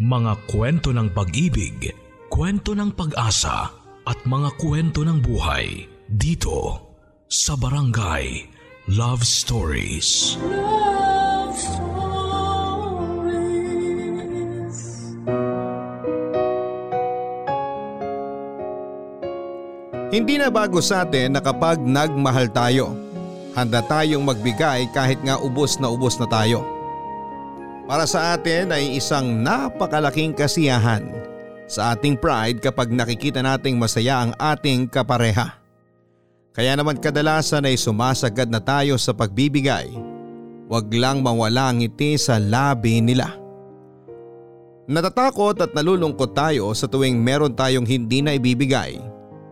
Mga kwento ng pag-ibig, kwento ng pag-asa at mga kwento ng buhay dito sa Barangay Love Stories. Love Stories. Hindi na bago sa atin na kapag nagmahal tayo, handa tayong magbigay kahit nga ubos na ubos na tayo. Para sa atin ay isang napakalaking kasiyahan sa ating pride kapag nakikita nating masaya ang ating kapareha. Kaya naman kadalasan ay sumasagad na tayo sa pagbibigay. Huwag lang mawala ang ngiti sa labi nila. Natatakot at nalulungkot tayo sa tuwing meron tayong hindi na ibibigay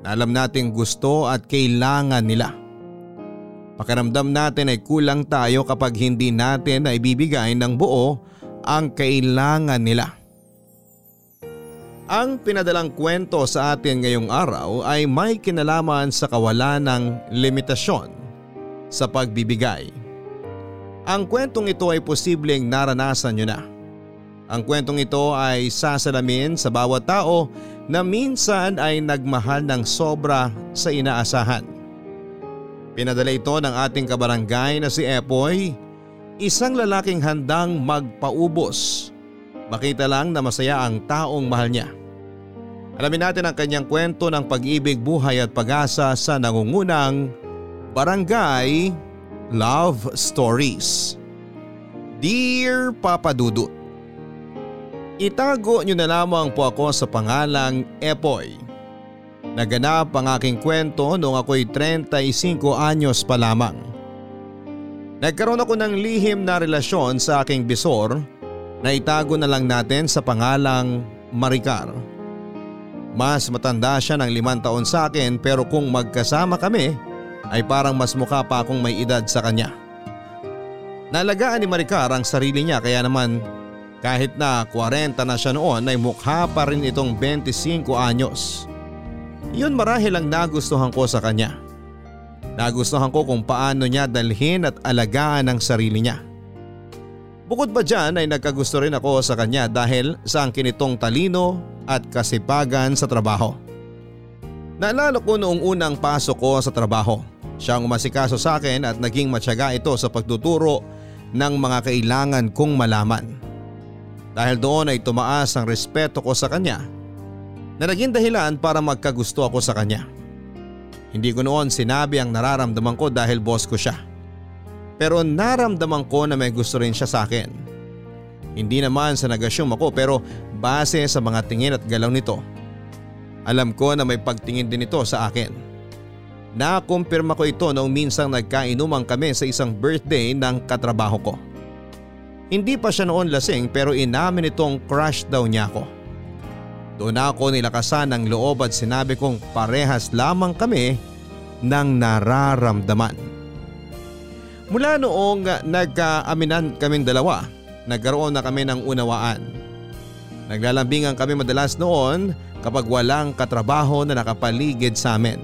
na alam nating gusto at kailangan nila. Pakiramdam natin ay kulang tayo kapag hindi natin na ibibigay ng buo ang kailangan nila. Ang pinadalang kwento sa atin ngayong araw ay may kinalaman sa kawalan ng limitasyon sa pagbibigay. Ang kwentong ito ay posibleng naranasan nyo na. Ang kwentong ito ay sasalamin sa bawat tao na minsan ay nagmahal ng sobra sa inaasahan. Pinadala ito ng ating kabarangay na si Epoy, isang lalaking handang magpaubos. Makita lang na masaya ang taong mahal niya. Alamin natin ang kanyang kwento ng pag-ibig, buhay at pag-asa sa nangungunang Barangay Love Stories. Dear Papa Dudut, Itago niyo na lamang po ako sa pangalang Epoy. Naganap ang aking kwento noong ako'y 35 anyos pa lamang. Nagkaroon ako ng lihim na relasyon sa aking bisor na itago na lang natin sa pangalang Maricar. Mas matanda siya ng limang taon sa akin pero kung magkasama kami ay parang mas mukha pa akong may edad sa kanya. Nalagaan ni Maricar ang sarili niya kaya naman kahit na 40 na siya noon ay mukha pa rin itong 25 anyos. Yun marahil ang nagustuhan ko sa kanya. Nagustuhan ko kung paano niya dalhin at alagaan ang sarili niya. Bukod pa dyan ay nagkagusto rin ako sa kanya dahil sa ang kinitong talino at kasipagan sa trabaho. Naalala ko noong unang pasok ko sa trabaho. Siya ang umasikaso sa akin at naging matyaga ito sa pagtuturo ng mga kailangan kong malaman. Dahil doon ay tumaas ang respeto ko sa kanya na naging dahilan para magkagusto ako sa kanya. Hindi ko noon sinabi ang nararamdaman ko dahil boss ko siya. Pero naramdaman ko na may gusto rin siya sa akin. Hindi naman sa nag-assume ako pero base sa mga tingin at galaw nito. Alam ko na may pagtingin din ito sa akin. Nakumpirma ko ito noong minsang nagkainuman kami sa isang birthday ng katrabaho ko. Hindi pa siya noon lasing pero inamin itong crush daw niya ako. Doon ako nilakasan ng loob at sinabi kong parehas lamang kami ng nararamdaman. Mula noong nagkaaminan kaming dalawa, nagkaroon na kami ng unawaan. Naglalambingan kami madalas noon kapag walang katrabaho na nakapaligid sa amin.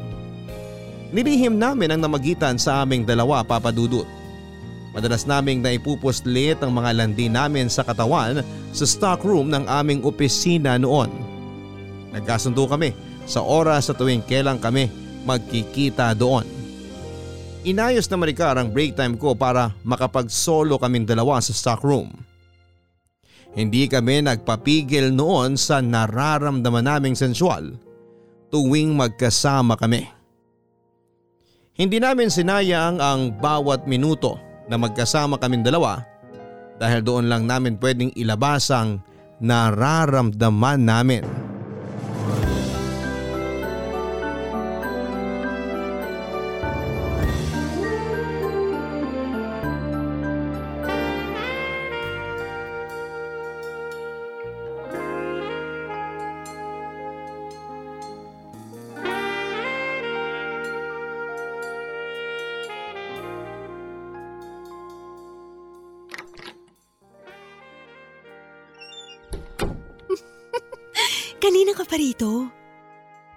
Nilihim namin ang namagitan sa aming dalawa papadudot. Madalas naming naipupuslit ang mga landi namin sa katawan sa stockroom ng aming opisina noon. Nagkasundo kami sa oras sa tuwing kailan kami magkikita doon. Inayos na Maricar ang break time ko para makapag-solo kaming dalawa sa stockroom. Hindi kami nagpapigil noon sa nararamdaman naming sensual tuwing magkasama kami. Hindi namin sinayang ang bawat minuto na magkasama kaming dalawa dahil doon lang namin pwedeng ilabas ang nararamdaman namin. Rito?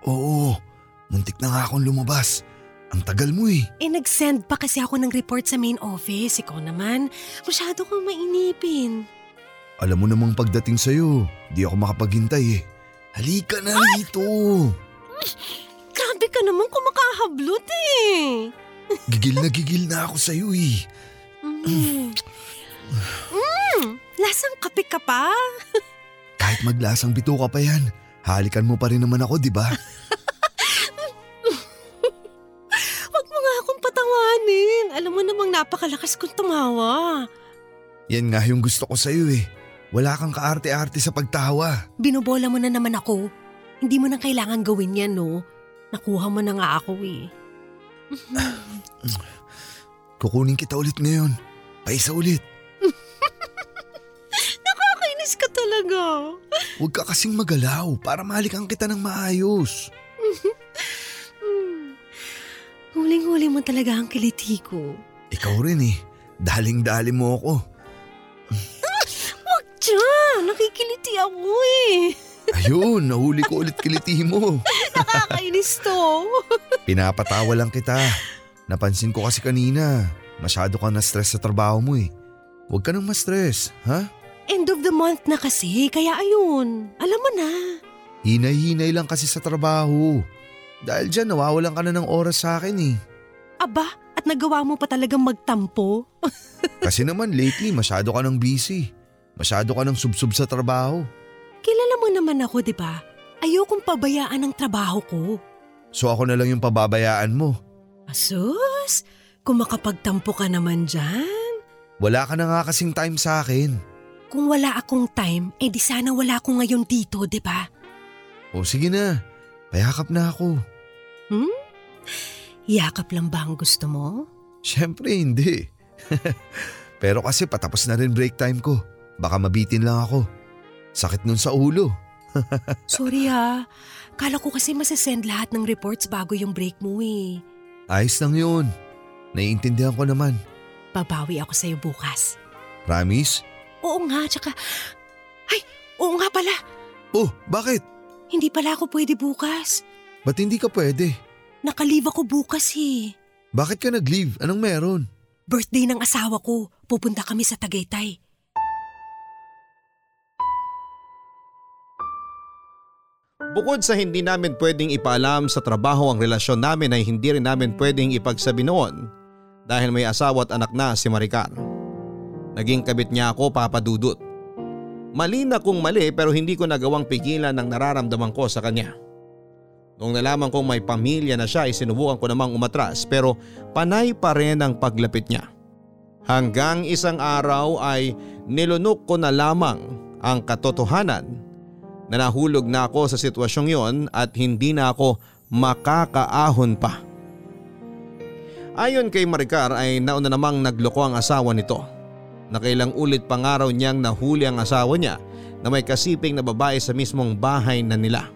Oo, muntik na nga akong lumabas. Ang tagal mo eh. Eh nag-send pa kasi ako ng report sa main office. Ikaw naman, masyado kang mainipin. Alam mo namang pagdating sa'yo, di ako makapaghintay eh. Halika na rito. Grabe ka naman kumakahablot eh. Gigil na gigil na ako sa'yo eh. Mm. mm, lasang kape ka pa? Kahit maglasang bito ka pa yan, halikan mo pa rin naman ako, di ba? Huwag mo nga akong patawanin. Alam mo namang napakalakas kong tumawa. Yan nga yung gusto ko sa'yo eh. Wala kang kaarte-arte sa pagtawa. Binobola mo na naman ako. Hindi mo na kailangan gawin yan, no? Nakuha mo na nga ako eh. Kukunin kita ulit ngayon. Paisa ulit. Nakakainis ka talaga. Huwag ka kasing magalaw para mahalikan kita ng maayos. Huling-huli mo talaga ang kiliti ko. Ikaw rin eh. Daling-dali mo ako. Wag dyan! Nakikiliti ako eh. Ayun, nahuli ko ulit kiliti mo. Nakakainis to. Pinapatawa lang kita. Napansin ko kasi kanina, masyado kang na-stress sa trabaho mo eh. Huwag ka nang ma-stress, ha? End of the month na kasi, kaya ayun. Alam mo na. Hinay-hinay lang kasi sa trabaho. Dahil dyan, nawawalan ka na ng oras sa akin eh. Aba, at nagawa mo pa talagang magtampo. Kasi naman lately, masyado ka nang busy. Masyado ka nang subsub sa trabaho. Kilala mo naman ako, di ba? Ayokong pabayaan ang trabaho ko. So ako na lang yung pababayaan mo. Asus, kung makapagtampo ka naman dyan. Wala ka na nga kasing time sa akin. Kung wala akong time, eh di sana wala ako ngayon dito, di ba? O sige na, payakap na ako. Hmm? Yakap lang ba ang gusto mo? Siyempre hindi. Pero kasi patapos na rin break time ko. Baka mabitin lang ako. Sakit nun sa ulo. Sorry ha. Kala ko kasi masasend lahat ng reports bago yung break mo eh. Ayos lang yun. Naiintindihan ko naman. Babawi ako sa'yo bukas. Promise? Oo nga, tsaka... Ay, oo nga pala. Oh, bakit? Hindi pala ako pwede bukas. Ba't hindi ka pwede? Nakalive ako bukas eh. Bakit ka nag-leave? Anong meron? Birthday ng asawa ko. Pupunta kami sa Tagaytay. Bukod sa hindi namin pwedeng ipaalam sa trabaho ang relasyon namin ay hindi rin namin pwedeng ipagsabi noon dahil may asawa at anak na si Maricar. Naging kabit niya ako papadudot. Mali na kung mali pero hindi ko nagawang pigilan ng nararamdaman ko sa kanya. Noong nalaman kong may pamilya na siya ay sinubukan ko namang umatras pero panay pa rin ang paglapit niya. Hanggang isang araw ay nilunok ko na lamang ang katotohanan na nahulog na ako sa sitwasyong yon at hindi na ako makakaahon pa. Ayon kay Maricar ay nauna namang nagloko ang asawa nito. Nakailang ulit pangaraw niyang nahuli ang asawa niya na may kasiping na babae sa mismong bahay na nila.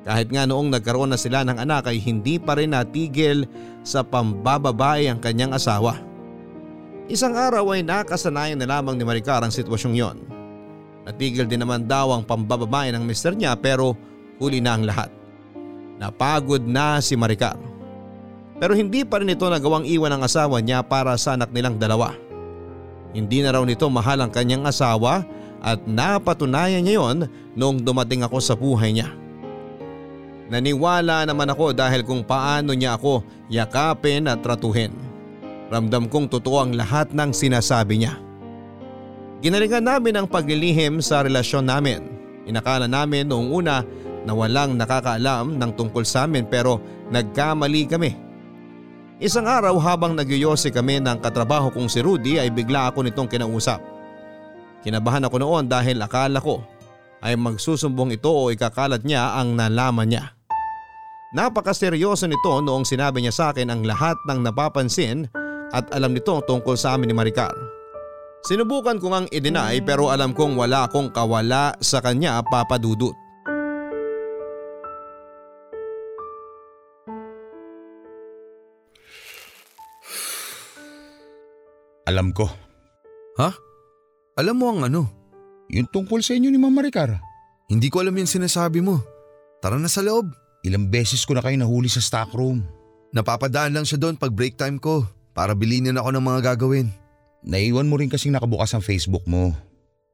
Kahit nga noong nagkaroon na sila ng anak ay hindi pa rin natigil sa pambababae ang kanyang asawa. Isang araw ay nakasanayan na lamang ni Maricar ang sitwasyong yon. Natigil din naman daw ang pambababae ng mister niya pero huli na ang lahat. Napagod na si Maricar. Pero hindi pa rin ito nagawang iwan ang asawa niya para sa anak nilang dalawa. Hindi na raw nito mahal ang kanyang asawa at napatunayan niya yon noong dumating ako sa buhay niya. Naniwala naman ako dahil kung paano niya ako yakapin at tratuhin. Ramdam kong totoo ang lahat ng sinasabi niya. Ginalingan namin ang paglilihim sa relasyon namin. Inakala namin noong una na walang nakakaalam ng tungkol sa amin pero nagkamali kami. Isang araw habang nagyoyose kami ng katrabaho kong si Rudy ay bigla ako nitong kinausap. Kinabahan ako noon dahil akala ko ay magsusumbong ito o ikakalat niya ang nalaman niya. Napakaseryoso nito noong sinabi niya sa akin ang lahat ng napapansin at alam nito tungkol sa amin ni Maricar. Sinubukan ko ngang i-deny pero alam kong wala akong kawala sa kanya papadudot. Alam ko. Alam mo ang ano? Yung tungkol sa inyo ni Mama Ricara. Hindi ko alam yung sinasabi mo. Tara na sa loob. Ilang beses ko na kayo nahuli sa stock room. Napapadaan lang siya doon pag break time ko para bilinin ako ng mga gagawin. Naiwan mo rin kasing nakabukas ang Facebook mo.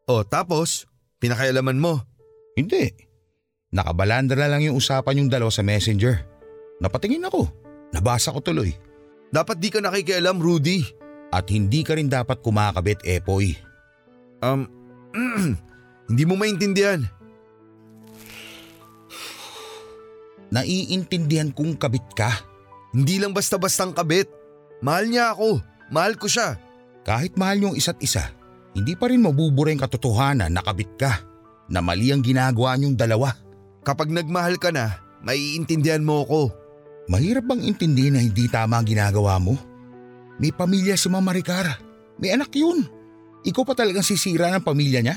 O tapos, pinakailaman mo. Hindi. Nakabalandra lang yung usapan yung dalawa sa messenger. Napatingin ako. Nabasa ko tuloy. Dapat di ka nakikialam, Rudy. At hindi ka rin dapat kumakabit, Epoy. Um, hindi mo maintindihan. Naiintindihan kong kabit ka. Hindi lang basta-bastang kabit. Mahal niya ako. Mahal ko siya. Kahit mahal yung isa't isa, hindi pa rin mabubura yung katotohanan na kabit ka. Na mali ang ginagawa niyong dalawa. Kapag nagmahal ka na, maiintindihan mo ako. Mahirap bang intindihin na hindi tama ang ginagawa mo? May pamilya si Mama Ricara. May anak yun. Ikaw pa talagang sisira ng pamilya niya?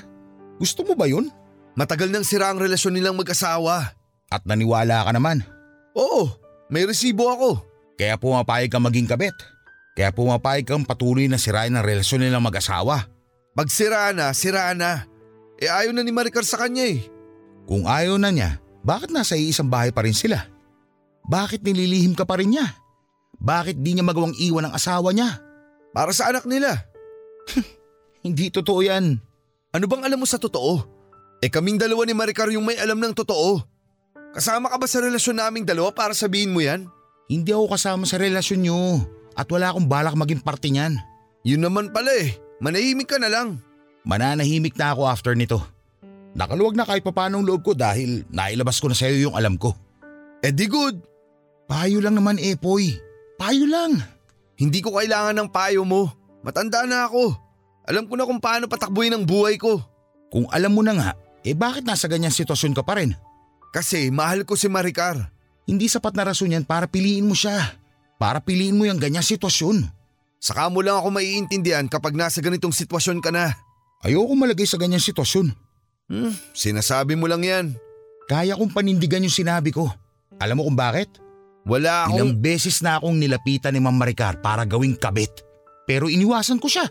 Gusto mo ba yun? Matagal nang sira ang relasyon nilang mag-asawa. At naniwala ka naman. Oo, may resibo ako. Kaya pumapayag kang maging kabit. Kaya pumapayag kang patuloy na sirain ang relasyon nilang mag-asawa. Pag sira na, sira na. Eh ayaw na ni Maricar sa kanya eh. Kung ayaw na niya, bakit nasa iisang bahay pa rin sila? Bakit nililihim ka pa rin niya? Bakit di niya magawang iwan ang asawa niya? Para sa anak nila. Hindi totoo yan. Ano bang alam mo sa totoo? Eh kaming dalawa ni Maricar yung may alam ng totoo. Kasama ka ba sa relasyon naming dalawa para sabihin mo yan? Hindi ako kasama sa relasyon niyo at wala akong balak maging parte niyan. Yun naman pala eh. Manahimik ka na lang. Mananahimik na ako after nito. Nakaluwag na kahit papanong loob ko dahil nailabas ko na sa iyo yung alam ko. Eh di good. Payo lang naman Epoy. Payo lang. Hindi ko kailangan ng payo mo. Matanda na ako. Alam ko na kung paano patakbuhin ang buhay ko. Kung alam mo na nga, eh bakit nasa ganyang sitwasyon ka pa rin? Kasi mahal ko si Maricar. Hindi sapat na rason yan para piliin mo siya. Para piliin mo yung ganyang sitwasyon. Saka mo lang ako maiintindihan kapag nasa ganitong sitwasyon ka na. Ayoko malagay sa ganyang sitwasyon. Hmm, sinasabi mo lang yan. Kaya kong panindigan yung sinabi ko. Alam mo kung bakit? Wala akong… Ilang beses na akong nilapitan ni Ma'am Maricar para gawing kabit. Pero iniwasan ko siya.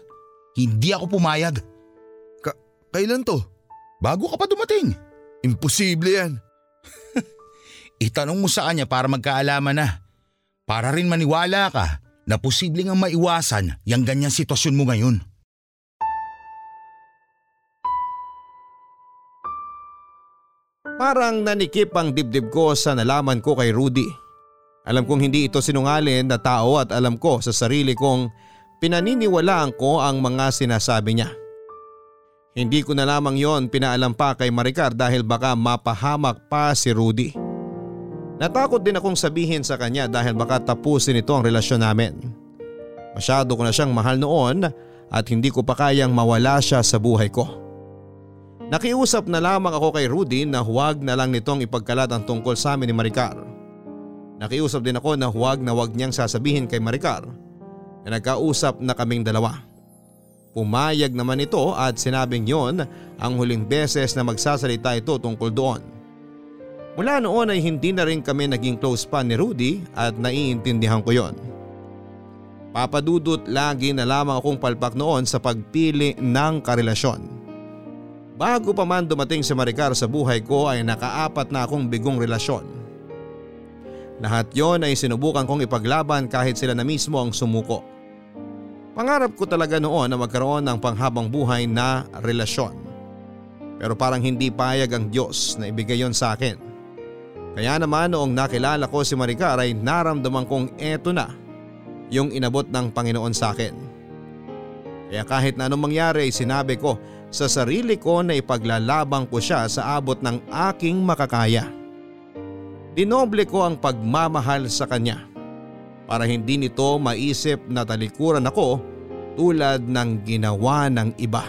Hindi ako pumayag. Ka- kailan to? Bago ka pa dumating. Imposible yan. Itanong mo sa kanya para magkaalaman na. Para rin maniwala ka na posibleng ang maiwasan yung ganyang sitwasyon mo ngayon. Parang nanikip ang dibdib ko sa nalaman ko kay Rudy. Alam kong hindi ito sinungalin na tao at alam ko sa sarili kong pinaniniwalaan ko ang mga sinasabi niya. Hindi ko na lamang yon pinaalam pa kay Maricar dahil baka mapahamak pa si Rudy. Natakot din akong sabihin sa kanya dahil baka tapusin ito ang relasyon namin. Masyado ko na siyang mahal noon at hindi ko pa kayang mawala siya sa buhay ko. Nakiusap na lamang ako kay Rudy na huwag na lang nitong ipagkalat ang tungkol sa amin ni Maricar. Nakiusap din ako na huwag na huwag niyang sasabihin kay Maricar na nagkausap na kaming dalawa. Pumayag naman ito at sinabing yon ang huling beses na magsasalita ito tungkol doon. Mula noon ay hindi na rin kami naging close pa ni Rudy at naiintindihan ko yon. Papadudot lagi na lamang akong palpak noon sa pagpili ng karelasyon. Bago pa man dumating si Maricar sa buhay ko ay nakaapat na akong bigong relasyon. Lahat yon ay sinubukan kong ipaglaban kahit sila na mismo ang sumuko. Pangarap ko talaga noon na magkaroon ng panghabang buhay na relasyon. Pero parang hindi payag ang Diyos na ibigay yon sa akin. Kaya naman noong nakilala ko si Maricar ay naramdaman kong eto na yung inabot ng Panginoon sa akin. Kaya kahit na anong mangyari ay sinabi ko sa sarili ko na ipaglalabang ko siya sa abot ng aking makakaya. Dinoble ko ang pagmamahal sa kanya para hindi nito maisip na talikuran ako tulad ng ginawa ng iba.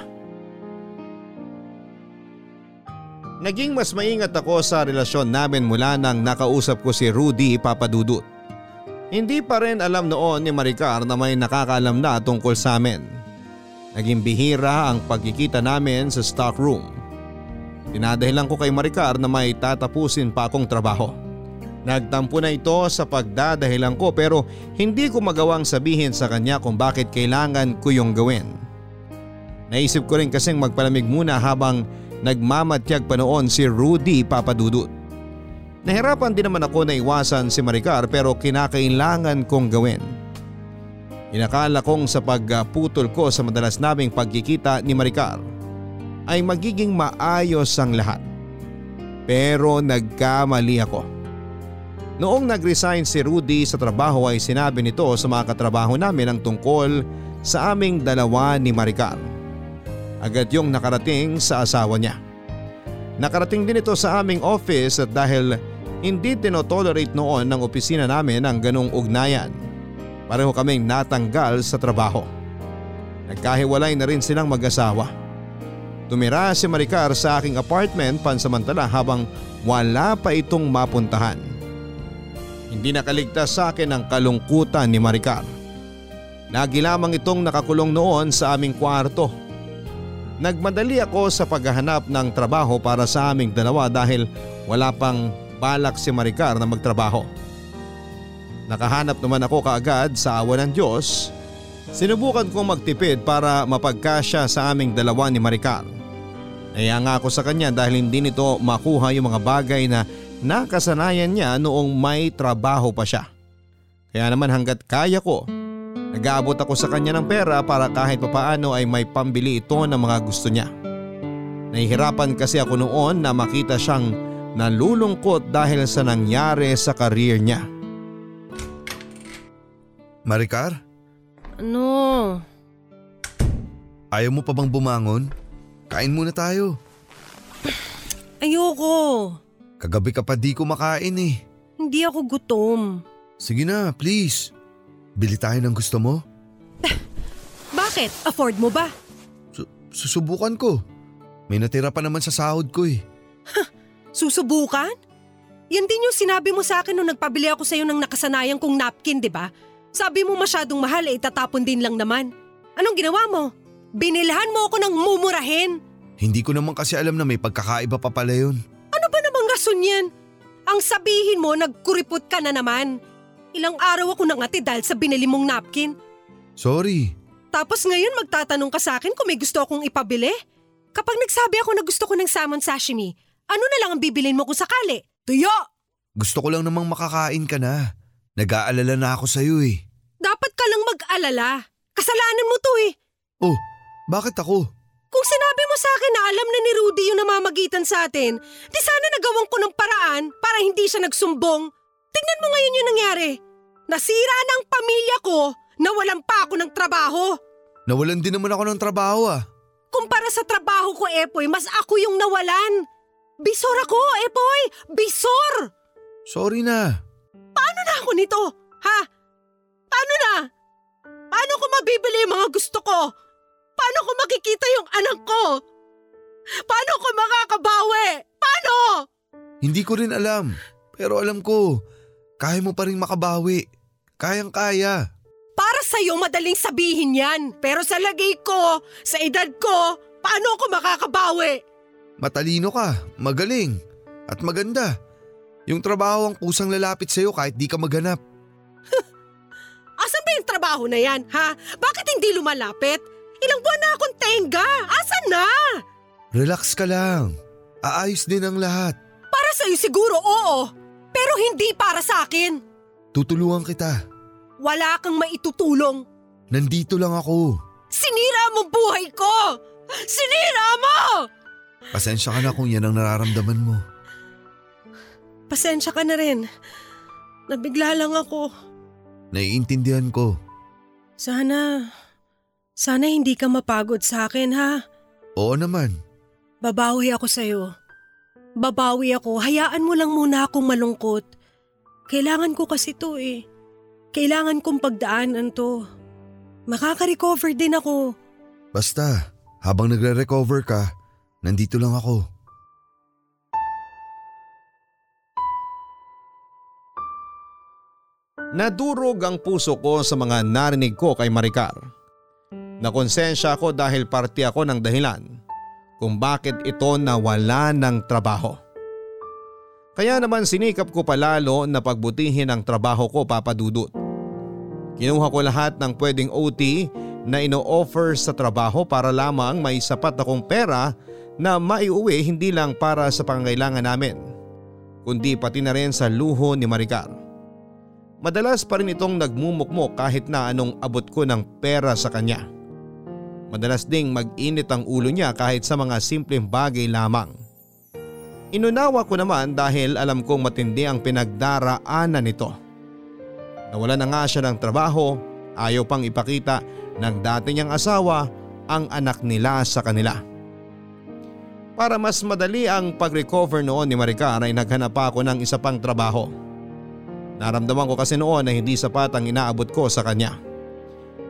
Naging mas maingat ako sa relasyon namin mula nang nakausap ko si Rudy Papadudut. Hindi pa rin alam noon ni Maricar na may nakakaalam na tungkol sa amin. Naging bihira ang pagkikita namin sa stock room. Dinadahilan ko kay Maricar na may tatapusin pa akong trabaho. Nagtampo na ito sa pagdadahilan ko pero hindi ko magawang sabihin sa kanya kung bakit kailangan ko yung gawin. Naisip ko rin kasing magpalamig muna habang nagmamatyag pa noon si Rudy Papadudut. Nahirapan din naman ako na iwasan si Maricar pero kinakailangan kong gawin. Inakala kong sa pagputol ko sa madalas naming pagkikita ni Maricar ay magiging maayos ang lahat. Pero nagkamali ako. Noong nag-resign si Rudy sa trabaho ay sinabi nito sa mga katrabaho namin ang tungkol sa aming dalawa ni Maricar. Agad yung nakarating sa asawa niya. Nakarating din ito sa aming office at dahil hindi tinotolerate noon ng opisina namin ang ganong ugnayan. Pareho kaming natanggal sa trabaho. Nagkahiwalay na rin silang mag-asawa. Tumira si Maricar sa aking apartment pansamantala habang wala pa itong mapuntahan. Hindi nakaligtas sa akin ang kalungkutan ni Maricar. Lagi lamang itong nakakulong noon sa aming kwarto. Nagmadali ako sa paghahanap ng trabaho para sa aming dalawa dahil wala pang balak si Maricar na magtrabaho. Nakahanap naman ako kaagad sa awa ng Diyos. Sinubukan kong magtipid para mapagkasya sa aming dalawa ni Maricar. Naya nga ako sa kanya dahil hindi nito makuha yung mga bagay na nakasanayan niya noong may trabaho pa siya. Kaya naman hanggat kaya ko, nag-aabot ako sa kanya ng pera para kahit papaano ay may pambili ito ng mga gusto niya. Nahihirapan kasi ako noon na makita siyang nalulungkot dahil sa nangyari sa career niya. Maricar, Ano? ayaw mo pa bang bumangon? Kain muna tayo. Ayoko. Kagabi ka pa di kumakain eh. Hindi ako gutom. Sige na, please. Bili tayo ng gusto mo. Bakit? Afford mo ba? Su- susubukan ko. May natira pa naman sa sahod ko eh. Susubukan? Yan din yung sinabi mo sa akin nung nagpabili ako sa'yo ng nakasanayan kong napkin, di ba? Sabi mo masyadong mahal eh, itatapon din lang naman. Anong ginawa mo? Binilhan mo ako ng mumurahin. Hindi ko naman kasi alam na may pagkakaiba pa pala yun. Rason yan? Ang sabihin mo, nagkuripot ka na naman. Ilang araw ako nangati dahil sa binili mong napkin. Sorry. Tapos ngayon magtatanong ka sa akin kung may gusto akong ipabili? Kapag nagsabi ako na gusto ko ng salmon sashimi, ano na lang ang bibilin mo kung sakali? Tuyo! Gusto ko lang namang makakain ka na. Nag-aalala na ako sa'yo eh. Dapat ka lang mag-alala. Kasalanan mo to eh. Oh, bakit ako? Kung sinabi mo sa akin na alam na ni Rudy yung namamagitan sa atin, di sana nagawan ko ng paraan para hindi siya nagsumbong. Tingnan mo ngayon yung nangyari. Nasira na ang pamilya ko, nawalan pa ako ng trabaho. Nawalan din naman ako ng trabaho ah. Kumpara sa trabaho ko, Epoy, mas ako yung nawalan. Bisor ako, Epoy! Bisor! Sorry na. Paano na ako nito? Ha? Paano na? Paano ko mabibili yung mga gusto ko? Paano ko makikita yung anak ko? Paano ko makakabawi? Paano? Hindi ko rin alam. Pero alam ko, kaya mo pa rin makabawi. Kayang-kaya. Para sa'yo madaling sabihin yan. Pero sa lagay ko, sa edad ko, paano ako makakabawi? Matalino ka, magaling, at maganda. Yung trabaho ang kusang lalapit sa'yo kahit di ka maghanap. Asan ba yung trabaho na yan, ha? Bakit hindi lumalapit? Ilang buwan na akong tenga. Asan na? Relax ka lang. Aayos din ang lahat. Para sa'yo siguro, oo. Pero hindi para sa akin. Tutulungan kita. Wala kang maitutulong. Nandito lang ako. Sinira mo buhay ko! Sinira mo! Pasensya ka na kung yan ang nararamdaman mo. Pasensya ka na rin. Nabigla lang ako. Naiintindihan ko. Sana, sana hindi ka mapagod sa akin ha. Oo naman. Babawi ako sa'yo. Babawi ako. Hayaan mo lang muna akong malungkot. Kailangan ko kasi to eh. Kailangan kong pagdaanan to. Makaka-recover din ako. Basta, habang nagre-recover ka, nandito lang ako. Nadurog ang puso ko sa mga narinig ko kay Maricar. Nakonsensya ako dahil parte ako ng dahilan kung bakit ito nawala ng trabaho. Kaya naman sinikap ko palalo na pagbutihin ang trabaho ko papadudot. Kinuha ko lahat ng pwedeng OT na ino-offer sa trabaho para lamang may sapat akong pera na maiuwi hindi lang para sa pangangailangan namin, kundi pati na rin sa luho ni Maricar. Madalas pa rin itong nagmumukmok kahit na anong abot ko ng pera sa kanya. Madalas ding mag-init ang ulo niya kahit sa mga simpleng bagay lamang. Inunawa ko naman dahil alam kong matindi ang pinagdaraanan nito. Nawala na nga siya ng trabaho, ayaw pang ipakita ng dati niyang asawa ang anak nila sa kanila. Para mas madali ang pag-recover noon ni Maricar ay naghanap ako ng isa pang trabaho. Naramdaman ko kasi noon na hindi sapat ang inaabot ko sa kanya.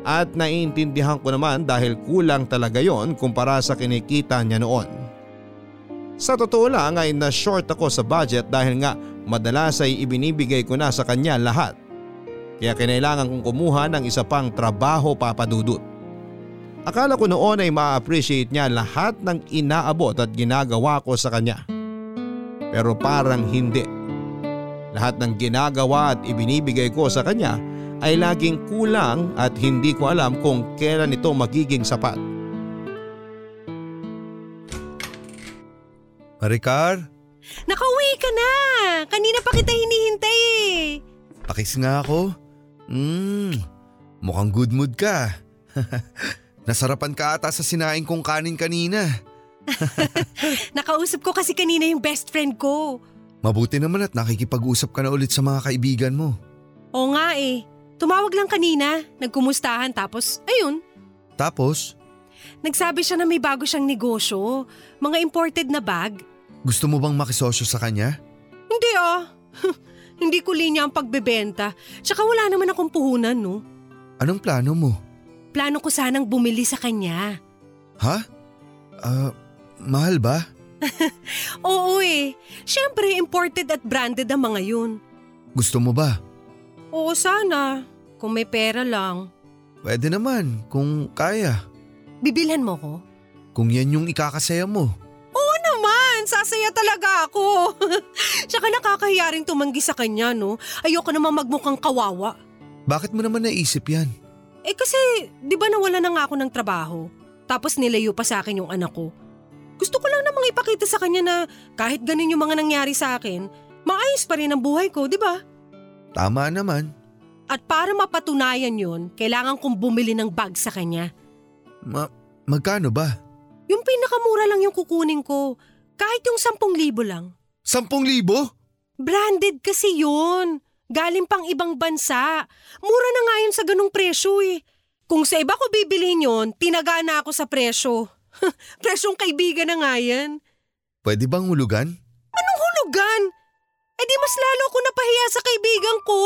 At naiintindihan ko naman dahil kulang talaga yon kumpara sa kinikita niya noon. Sa totoo lang ay na-short ako sa budget dahil nga madalas ay ibinibigay ko na sa kanya lahat. Kaya kinailangan kong kumuha ng isa pang trabaho papadudot. Akala ko noon ay ma-appreciate niya lahat ng inaabot at ginagawa ko sa kanya. Pero parang hindi. Lahat ng ginagawa at ibinibigay ko sa kanya ay laging kulang at hindi ko alam kung kailan ito magiging sapat. Maricar, Nakauwi ka na! Kanina pa kita hinihintay eh. pakis nga ako. Mmm, mukhang good mood ka. Nasarapan ka ata sa sinaing kong kanin kanina. Nakausap ko kasi kanina yung best friend ko. Mabuti naman at nakikipag-usap ka na ulit sa mga kaibigan mo. Oo nga eh. Tumawag lang kanina, nagkumustahan tapos ayun, Tapos, nagsabi siya na may bago siyang negosyo. Mga imported na bag. gusto mo bang makisosyo sa kanya? Hindi ah. Hindi ko linya ang pagbebenta. Tsaka wala naman akong puhunan no. Anong plano mo? Plano ko sanang bumili sa kanya. Ha? Ah, mahal ba? Oo eh. Siyempre imported at branded ang mga yun. Gusto mo ba? Oo sana. Kung may pera lang. Pwede naman, kung kaya. Bibilhan mo ko? Kung yan yung ikakasaya mo. Oo naman, sasaya talaga ako. Tsaka nakakahiya rin tumanggi sa kanya no. Ayoko naman magmukhang kawawa. Bakit mo naman naisip yan? Eh kasi, di ba nawala na nga ako ng trabaho? Tapos nilayo pa sa akin yung anak ko. Gusto ko lang namang ipakita sa kanya na kahit ganun yung mga nangyari sa akin, maayos pa rin ang buhay ko, di ba? Tama naman. At para mapatunayan yun, kailangan kong bumili ng bag sa kanya. Ma magkano ba? Yung pinakamura lang yung kukunin ko. Kahit yung 10,000 lang. Sampung libo? Branded kasi yun. Galing pang ibang bansa. Mura na nga yun sa ganung presyo eh. Kung sa iba ko bibilhin yun, tinaga na ako sa presyo. Presyong kaibigan na nga yan. Pwede bang hulugan? Anong hulugan? Eh di mas lalo ako napahiya sa kaibigan ko.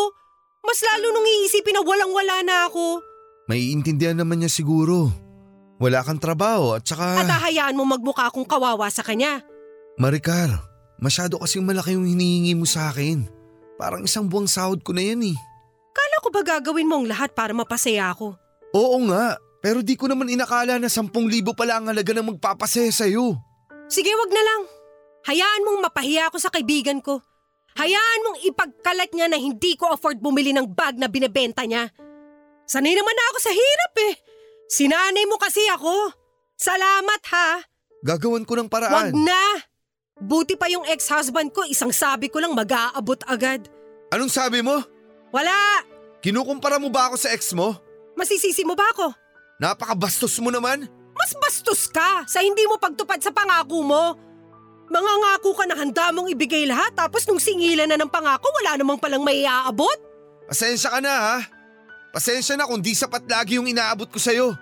Mas lalo nung iisipin na walang-wala na ako. Maiintindihan naman niya siguro. Wala kang trabaho at saka… At hahayaan mo magmukha akong kawawa sa kanya. Maricar, masyado kasing malaki yung hinihingi mo sa akin. Parang isang buwang sahod ko na yan eh. Kala ko ba gagawin mo ang lahat para mapasaya ako? Oo nga, pero di ko naman inakala na sampung libo pala ang halaga ng magpapasaya sa'yo. Sige, wag na lang. Hayaan mong mapahiya ako sa kaibigan ko. Hayaan mong ipagkalat niya na hindi ko afford bumili ng bag na binebenta niya. Sanay naman na ako sa hirap eh. Sinanay mo kasi ako. Salamat ha. Gagawan ko ng Wag paraan. na. Buti pa yung ex-husband ko, isang sabi ko lang mag-aabot agad. Anong sabi mo? Wala! Kinukumpara mo ba ako sa ex mo? Masisisi mo ba ako? Napakabastos mo naman. Mas bastos ka sa hindi mo pagtupad sa pangako mo. Mga ngako ka na handa mong ibigay lahat tapos nung singilan na ng pangako wala namang palang may aabot. Pasensya ka na ha. Pasensya na kung di sapat lagi yung inaabot ko sa'yo.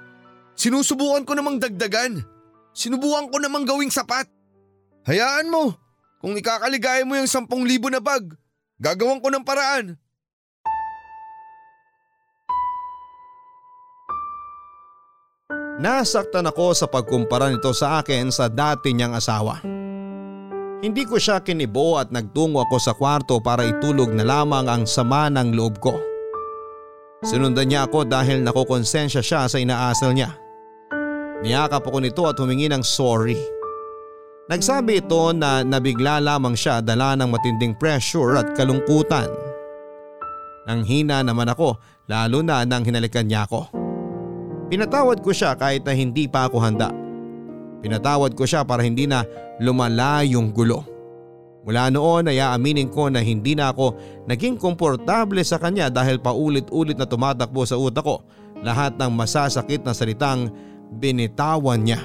Sinusubukan ko namang dagdagan. Sinubukan ko namang gawing sapat. Hayaan mo. Kung ikakaligaya mo yung sampung libo na bag, gagawan ko ng paraan. Nasaktan ako sa pagkumpara nito sa akin sa dati niyang asawa. Hindi ko siya kinibo at nagtungo ako sa kwarto para itulog na lamang ang sama ng loob ko. Sinundan niya ako dahil nakukonsensya siya sa inaasal niya. Niyakap ako nito at humingi ng sorry. Nagsabi ito na nabigla lamang siya dala ng matinding pressure at kalungkutan. Nang hina naman ako lalo na nang hinalikan niya ako. Pinatawad ko siya kahit na hindi pa ako handa. Pinatawad ko siya para hindi na lumala yung gulo. Mula noon ay aaminin ko na hindi na ako naging komportable sa kanya dahil paulit-ulit na tumatakbo sa utak ko lahat ng masasakit na salitang binitawan niya.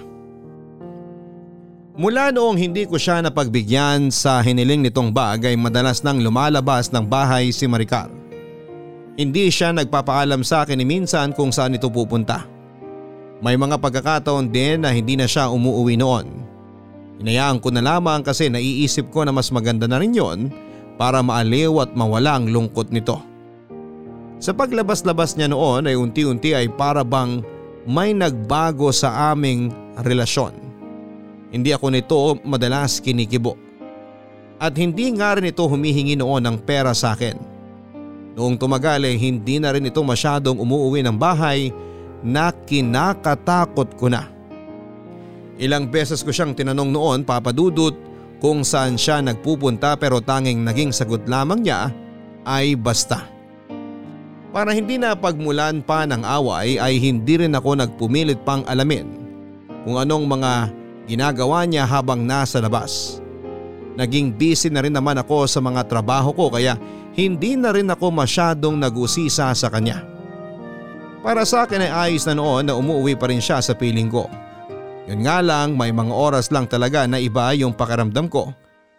Mula noong hindi ko siya napagbigyan sa hiniling nitong bag ay madalas nang lumalabas ng bahay si Maricar. Hindi siya nagpapaalam sa akin ni minsan kung saan ito pupunta. May mga pagkakataon din na hindi na siya umuwi noon. Inayaan ko na lamang kasi naiisip ko na mas maganda na rin yon para maaliw at mawala ang lungkot nito. Sa paglabas-labas niya noon ay unti-unti ay para bang may nagbago sa aming relasyon. Hindi ako nito madalas kinikibo. At hindi nga rin ito humihingi noon ng pera sa akin. Noong tumagal ay hindi na rin ito masyadong umuwi ng bahay na kinakatakot ko na. Ilang beses ko siyang tinanong noon papadudot kung saan siya nagpupunta pero tanging naging sagot lamang niya ay basta. Para hindi na pagmulan pa ng away ay hindi rin ako nagpumilit pang alamin kung anong mga ginagawa niya habang nasa labas. Naging busy na rin naman ako sa mga trabaho ko kaya hindi na rin ako masyadong nag-usisa sa kanya. Para sa akin ay ayos na noon na umuwi pa rin siya sa piling ko. Yun nga lang may mga oras lang talaga na iba yung pakaramdam ko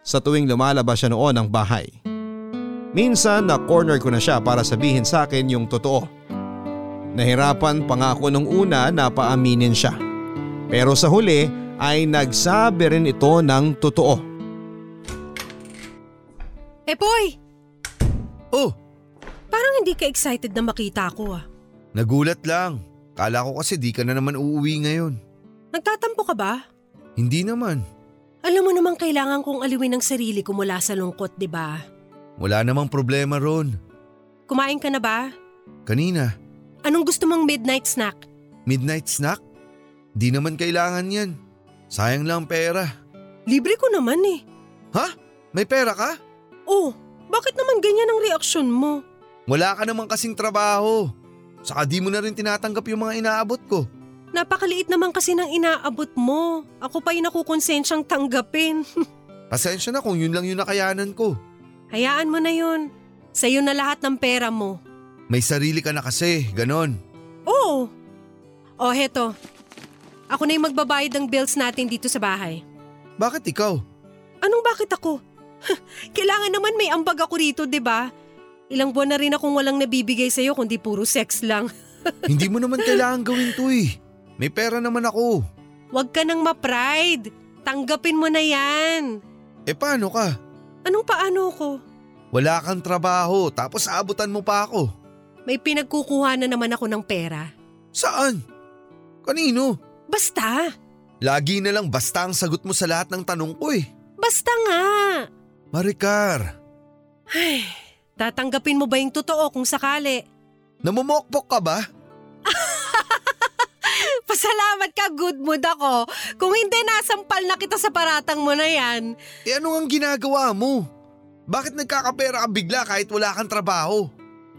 sa tuwing lumalabas siya noon ng bahay. Minsan na corner ko na siya para sabihin sa akin yung totoo. Nahirapan pa nga ako nung una na paaminin siya. Pero sa huli ay nagsabi rin ito ng totoo. Epoy! Oh, Parang hindi ka excited na makita ako ah. nagulat lang. Kala ko kasi di ka na naman uuwi ngayon. Nagtatampo ka ba? Hindi naman. Alam mo namang kailangan kong aliwin ang sarili ko mula sa lungkot, di ba? Wala namang problema ron. Kumain ka na ba? Kanina, Anong gusto mong midnight snack? midnight snack? Di naman kailangan yan. Sayang lang pera. Libre ko naman eh. Ha? May pera ka? Oh, bakit naman ganyan ang reaksyon mo? Wala ka naman kasing trabaho. Saka di mo na rin tinatanggap yung mga inaabot ko. Napakaliit naman kasi ng inaabot mo. Ako pa yung nakukonsensyang tanggapin. Pasensya na kung yun lang yung nakayanan ko. Hayaan mo na yun. Sa'yo na lahat ng pera mo. May sarili ka na kasi, ganon. Oo. Oh, heto. Ako na yung magbabayad ng bills natin dito sa bahay. Bakit ikaw? Anong bakit ako? Kailangan naman may ambag ako rito, di ba? Ilang buwan na rin akong walang nabibigay sa'yo kundi puro sex lang. Hindi mo naman kailangan gawin to eh. May pera naman ako. Huwag ka nang ma-pride. Tanggapin mo na yan. Eh paano ka? Anong paano ko? Wala kang trabaho tapos aabutan mo pa ako. May pinagkukuha na naman ako ng pera. Saan? Kanino? Basta. Lagi na lang basta ang sagot mo sa lahat ng tanong ko eh. Basta nga. Maricar, Ay, tatanggapin mo ba yung totoo kung sakali? namumokpok ka ba? Pasalamat ka, good mood ako. Kung hindi, nasampal na kita sa paratang mo na yan. Eh ano ang ginagawa mo? Bakit nagkakapera ka bigla kahit wala kang trabaho?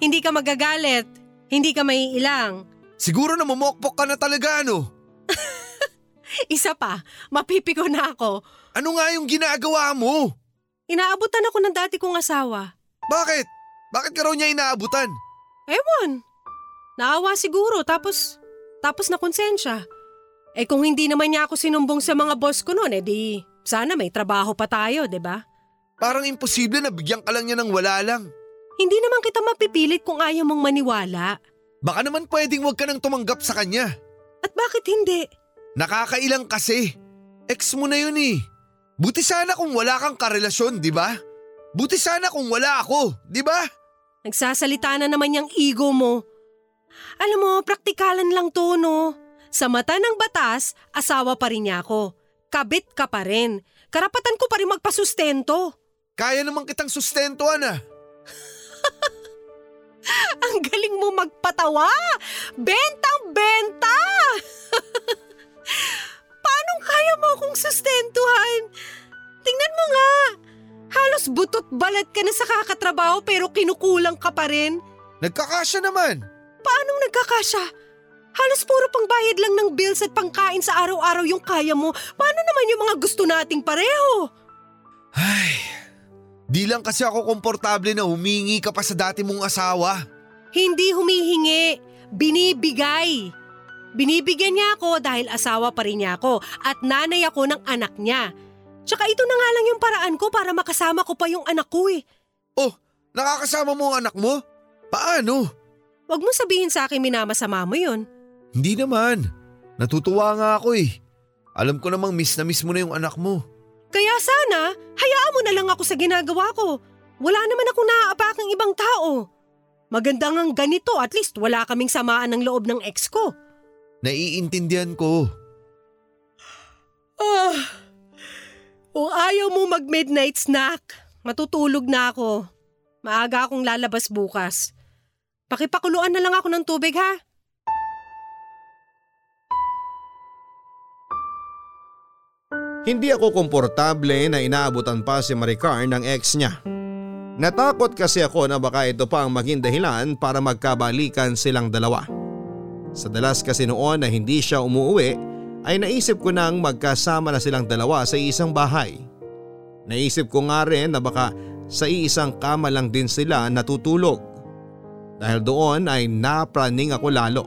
Hindi ka magagalit. Hindi ka maiilang. Siguro namumokpok ka na talaga ano? Isa pa, mapipiko na ako. Ano nga yung ginagawa mo? Inaabutan ako ng dati kong asawa. Bakit? Bakit ka raw niya inaabutan? Ewan. Naawa siguro tapos, tapos na konsensya. Eh kung hindi naman niya ako sinumbong sa mga boss ko noon, eh di sana may trabaho pa tayo, 'di ba? Parang imposible na bigyan ka lang niya ng wala lang. Hindi naman kita mapipilit kung ayaw mong maniwala. Baka naman pwedeng wag ka nang tumanggap sa kanya. At bakit hindi? Nakakailang kasi. Ex mo na yun eh. Buti sana kung wala kang karelasyon, di ba? Buti sana kung wala ako, di ba? Nagsasalita na naman yung ego mo. Alam mo, praktikalan lang to, no? Sa mata ng batas, asawa pa rin niya ako. Kabit ka pa rin. Karapatan ko pa rin magpasustento. Kaya naman kitang sustentuhan ah. Ang galing mo magpatawa! Bentang benta! Paano kaya mo akong sustentuhan? Tingnan mo nga! Halos butot balat ka na sa kakatrabaho pero kinukulang ka pa rin. Nagkakasya naman. Paanong nagkakasya? Halos puro pangbayad lang ng bills at pangkain sa araw-araw yung kaya mo. Paano naman yung mga gusto nating pareho? Ay, di lang kasi ako komportable na humingi ka pa sa dati mong asawa. Hindi humihingi, binibigay. Binibigyan niya ako dahil asawa pa rin niya ako at nanay ako ng anak niya. Tsaka ito na nga lang yung paraan ko para makasama ko pa yung anak ko eh. Oh, nakakasama mo ang anak mo? Paano? Huwag mo sabihin sa akin minamasama mo yun. Hindi naman. Natutuwa nga ako eh. Alam ko namang miss na miss mo na yung anak mo. Kaya sana, hayaan mo na lang ako sa ginagawa ko. Wala naman akong naaapakang ibang tao. Maganda ngang ganito, at least wala kaming samaan ng loob ng ex ko. Naiintindihan ko. Ah, kung ayaw mo mag-midnight snack, matutulog na ako. Maaga akong lalabas bukas. Pakipakuluan na lang ako ng tubig ha. Hindi ako komportable na inaabutan pa si Maricar ng ex niya. Natakot kasi ako na baka ito pa ang maging dahilan para magkabalikan silang dalawa. Sa dalas kasi noon na hindi siya umuwi ay naisip ko nang magkasama na silang dalawa sa isang bahay. Naisip ko nga rin na baka sa iisang kama lang din sila natutulog. Dahil doon ay napraning ako lalo.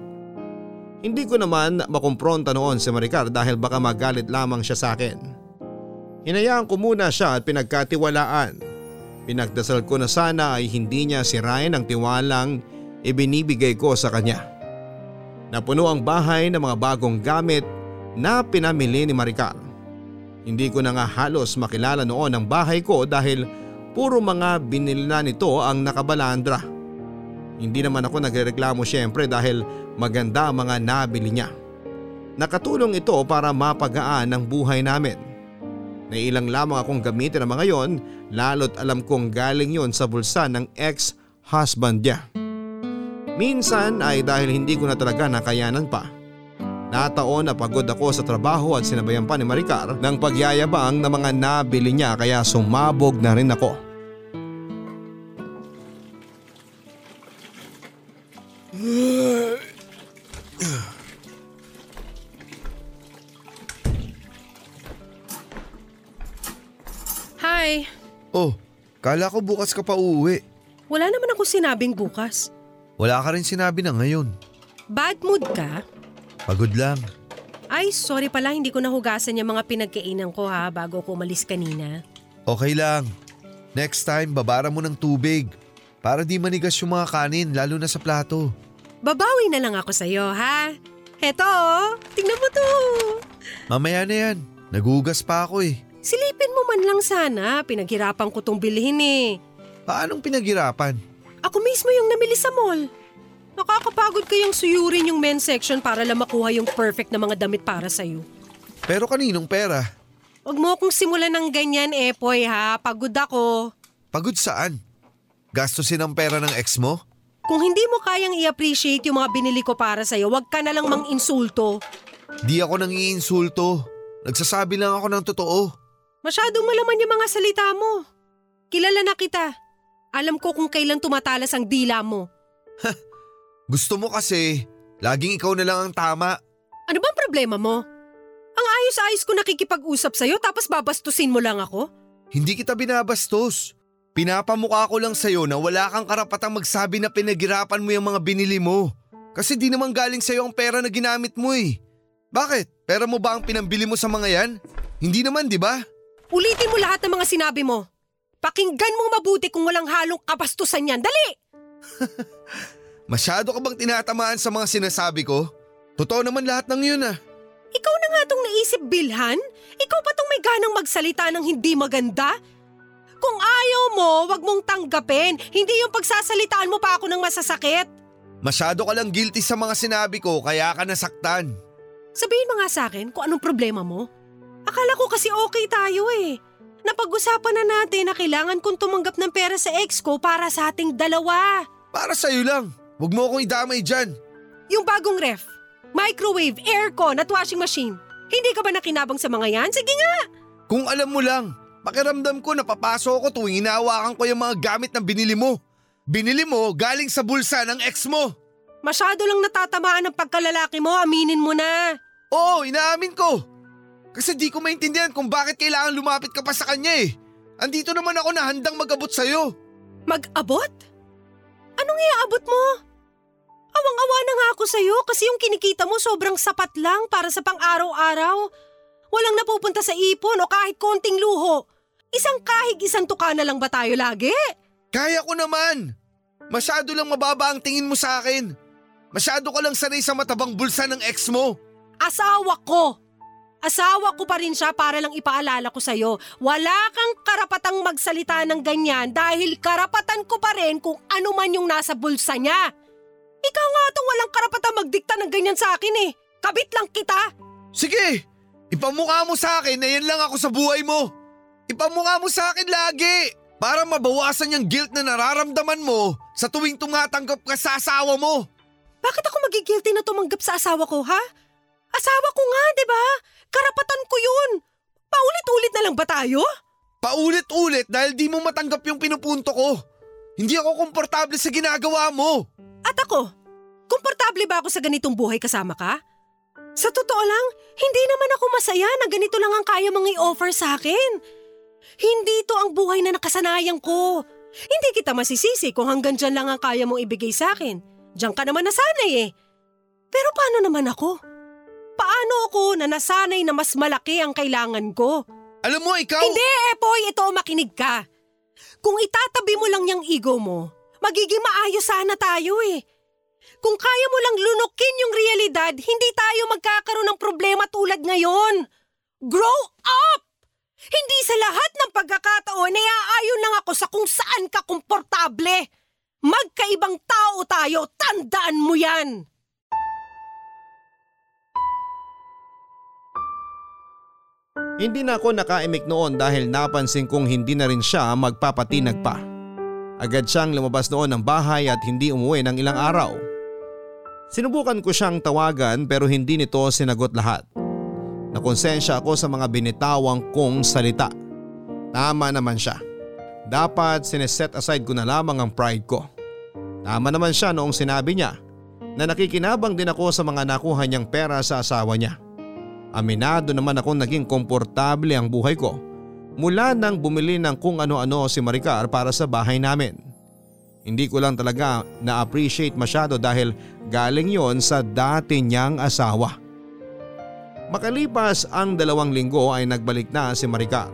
Hindi ko naman makumpronta noon si Maricar dahil baka magalit lamang siya sa akin. Hinayaan ko muna siya at pinagkatiwalaan. Pinagdasal ko na sana ay hindi niya sirain ang tiwalang ibinibigay ko sa kanya. Napuno ang bahay ng mga bagong gamit na pinamili ni Maricar. Hindi ko na nga halos makilala noon ang bahay ko dahil puro mga binili na nito ang nakabalandra. Hindi naman ako nagrereklamo syempre dahil maganda ang mga nabili niya. Nakatulong ito para mapagaan ang buhay namin. Nailang lamang akong gamitin ang mga yon lalo't alam kong galing yon sa bulsa ng ex-husband niya. Minsan ay dahil hindi ko na talaga nakayanan pa. Nataon na pagod ako sa trabaho at sinabayan pa ni Maricar ng pagyayabang na mga nabili niya kaya sumabog na rin ako. Oh, kala ko bukas ka pa uuwi. wala naman ako sinabing bukas. Wala ka rin sinabi na ngayon. Bad mood ka? Pagod lang. Ay, sorry pala hindi ko nahugasan yung mga pinagkainan ko ha bago ko umalis kanina. Okay lang. Next time, babara mo ng tubig. Para di manigas yung mga kanin, lalo na sa plato. Babawi na lang ako sa'yo ha. Heto, tingnan mo to. Mamaya na yan. Nagugas pa ako eh. Silipin mo man lang sana, pinaghirapan ko tong bilhin eh. Paanong pinaghirapan? Ako mismo yung namili sa mall. Nakakapagod kayang suyurin yung men's section para lang makuha yung perfect na mga damit para sa'yo. Pero kaninong pera? Huwag mo akong simulan ng ganyan, Epoy ha. Pagod ako. Pagod saan? Gastusin ang pera ng ex mo? Kung hindi mo kayang i-appreciate yung mga binili ko para sa'yo, huwag ka na lang mang-insulto. Di ako nang iinsulto. Nagsasabi lang ako ng totoo. Masyadong malaman yung mga salita mo. Kilala na kita. Alam ko kung kailan tumatalas ang dila mo. Gusto mo kasi, laging ikaw na lang ang tama. Ano bang problema mo? Ang ayos-ayos ko nakikipag-usap sa'yo tapos babastusin mo lang ako? Hindi kita binabastos. Pinapamukha ko lang sa'yo na wala kang karapatang magsabi na pinaghirapan mo yung mga binili mo. Kasi di naman galing sa'yo ang pera na ginamit mo eh. Bakit? Pera mo ba ang pinambili mo sa mga yan? Hindi naman, di ba? Ulitin mo lahat ng mga sinabi mo. Pakinggan mo mabuti kung walang halong kabastusan yan. Dali! Masyado ka bang tinatamaan sa mga sinasabi ko? Totoo naman lahat ng yun ah. Ikaw na nga tong naisip, Bilhan? Ikaw pa tong may ganang magsalita ng hindi maganda? Kung ayaw mo, wag mong tanggapin. Hindi yung pagsasalitaan mo pa ako ng masasakit. Masyado ka lang guilty sa mga sinabi ko kaya ka nasaktan. Sabihin mo nga sa akin kung anong problema mo. Akala ko kasi okay tayo eh. Napag-usapan na natin na kailangan kong tumanggap ng pera sa ex ko para sa ating dalawa. Para sa'yo lang. Huwag mo akong idamay dyan. Yung bagong ref, microwave, aircon at washing machine. Hindi ka ba nakinabang sa mga yan? Sige nga! Kung alam mo lang, pakiramdam ko napapasok ko tuwing inahawakan ko yung mga gamit na binili mo. Binili mo galing sa bulsa ng ex mo. Masyado lang natatamaan ng pagkalalaki mo, aminin mo na. Oo, inaamin ko. Kasi di ko maintindihan kung bakit kailangan lumapit ka pa sa kanya eh. Andito naman ako na handang mag-abot sa'yo. Mag-abot? Anong iaabot mo? Awang-awa na nga ako sa'yo kasi yung kinikita mo sobrang sapat lang para sa pang-araw-araw. Walang napupunta sa ipon o kahit konting luho. Isang kahig isang tuka na lang ba tayo lagi? Kaya ko naman! Masyado lang mababa ang tingin mo sa akin. Masyado ka lang sanay sa matabang bulsa ng ex mo. Asawa ko! Asawa ko pa rin siya para lang ipaalala ko sa'yo. Wala kang karapatang magsalita ng ganyan dahil karapatan ko pa rin kung ano man yung nasa bulsa niya. Ikaw nga tong walang karapatang magdikta ng ganyan sa akin eh. Kabit lang kita. Sige! Ipamukha mo sa akin na yan lang ako sa buhay mo. Ipamukha mo sa akin lagi para mabawasan yung guilt na nararamdaman mo sa tuwing tumatanggap ka sa asawa mo. Bakit ako magigilty na tumanggap sa asawa ko, ha? Asawa ko nga, di ba? Karapatan ko yun. Paulit-ulit na lang ba tayo? Paulit-ulit dahil di mo matanggap yung pinupunto ko. Hindi ako komportable sa ginagawa mo. At ako, komportable ba ako sa ganitong buhay kasama ka? Sa totoo lang, hindi naman ako masaya na ganito lang ang kaya mong i-offer sa akin. Hindi to ang buhay na nakasanayan ko. Hindi kita masisisi kung hanggang dyan lang ang kaya mong ibigay sa akin. Diyan ka naman nasanay eh. Pero paano naman ako? Paano ako na nasanay na mas malaki ang kailangan ko? Alam mo, ikaw… Hindi, Epoy, ito makinig ka. Kung itatabi mo lang yung ego mo, magiging maayos sana tayo eh. Kung kaya mo lang lunukin yung realidad, hindi tayo magkakaroon ng problema tulad ngayon. Grow up! Hindi sa lahat ng pagkakataon ay aayon lang ako sa kung saan ka komportable. Magkaibang tao tayo, tandaan mo yan! Hindi na ako nakaimik noon dahil napansin kong hindi na rin siya magpapatinag pa. Agad siyang lumabas noon ng bahay at hindi umuwi ng ilang araw. Sinubukan ko siyang tawagan pero hindi nito sinagot lahat. Nakonsensya ako sa mga binitawang kong salita. Tama naman siya. Dapat sineset aside ko na lamang ang pride ko. Tama naman siya noong sinabi niya na nakikinabang din ako sa mga nakuha niyang pera sa asawa niya. Aminado naman akong naging komportable ang buhay ko mula nang bumili ng kung ano-ano si Maricar para sa bahay namin. Hindi ko lang talaga na-appreciate masyado dahil galing yon sa dati niyang asawa. Makalipas ang dalawang linggo ay nagbalik na si Maricar.